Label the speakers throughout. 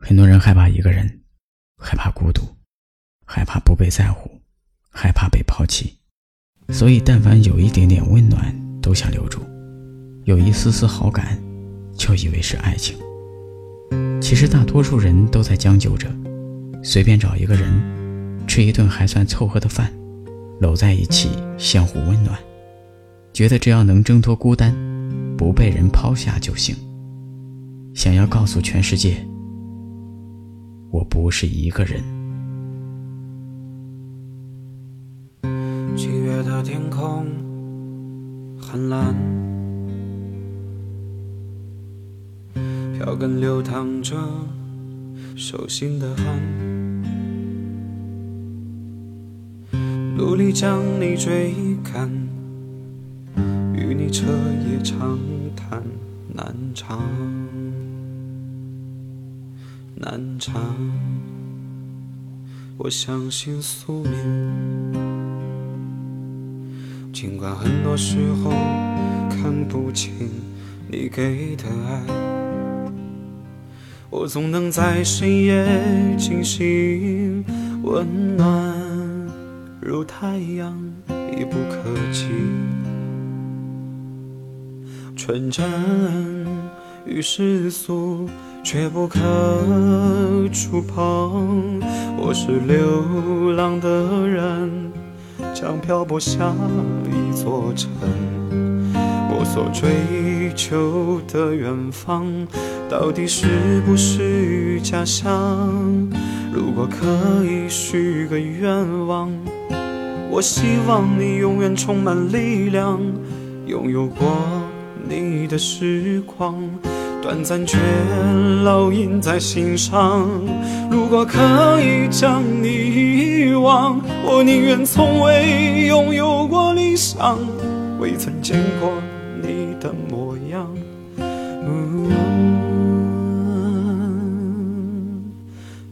Speaker 1: 很多人害怕一个人，害怕孤独，害怕不被在乎，害怕被抛弃，所以但凡有一点点温暖都想留住，有一丝丝好感就以为是爱情。其实大多数人都在将就着，随便找一个人，吃一顿还算凑合的饭，搂在一起相互温暖，觉得只要能挣脱孤单，不被人抛下就行。想要告诉全世界。我不是一个人。
Speaker 2: 七月的天空很蓝，票根流淌着手心的汗，努力将你追赶，与你彻夜长谈难长。难长，我相信宿命。尽管很多时候看不清你给的爱，我总能在深夜惊醒，温暖如太阳，已不可及。纯真与世俗。却不可触碰。我是流浪的人，将漂泊下一座城。我所追求的远方，到底是不是家乡？如果可以许个愿望，我希望你永远充满力量，拥有过你的时光。短暂却烙印在心上。如果可以将你遗忘，我宁愿从未拥有过理想，未曾见过你的模样。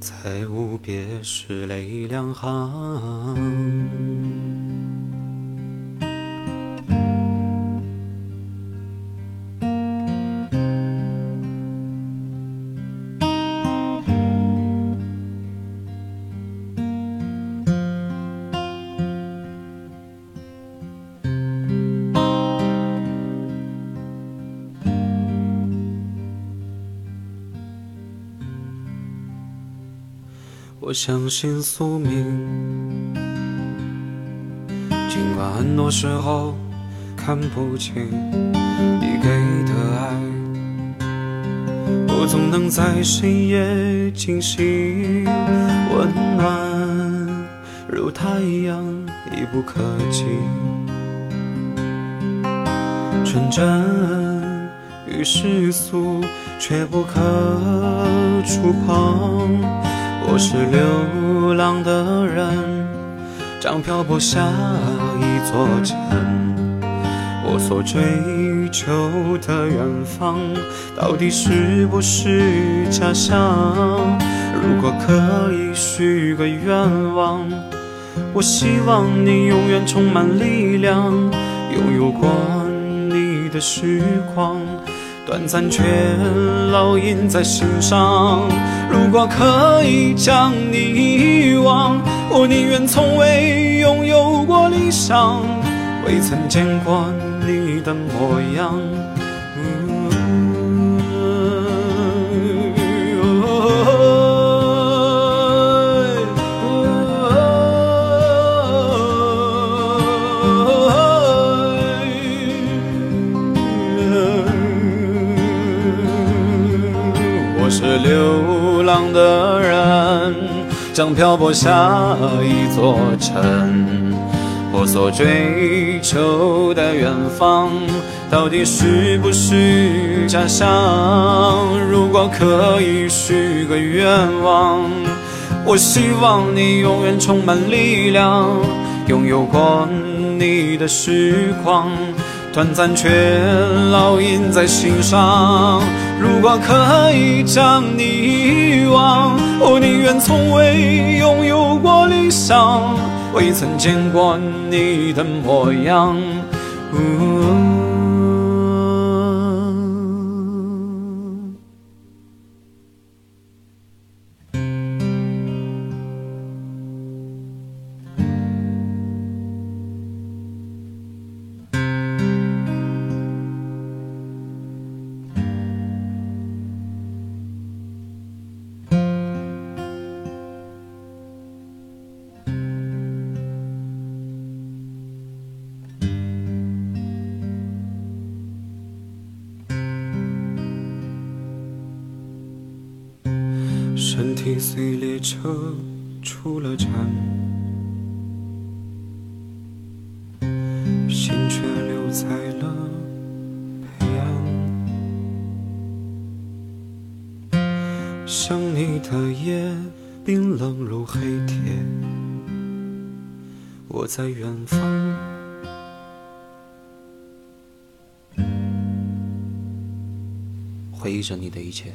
Speaker 2: 在无别时泪两行。我相信宿命，尽管很多时候看不清你给的爱，我总能在深夜惊醒，温暖如太阳，已不可及。纯真与世俗，却不可触碰。我是流浪的人，将漂泊下一座城。我所追求的远方，到底是不是家乡？如果可以许个愿望，我希望你永远充满力量，拥有过你的时光。短暂却烙印在心上。如果可以将你遗忘，我宁愿从未拥有过理想，未曾见过你的模样。流浪的人，将漂泊下一座城。我所追求的远方，到底是不是家乡？如果可以许个愿望，我希望你永远充满力量，拥有过你的时光。短暂却烙印在心上。如果可以将你遗忘，我宁愿从未拥有过理想，未曾见过你的模样。身体随列车出了站，心却留在了北岸。想你的夜冰冷如黑铁，我在远方，回忆着你的一切。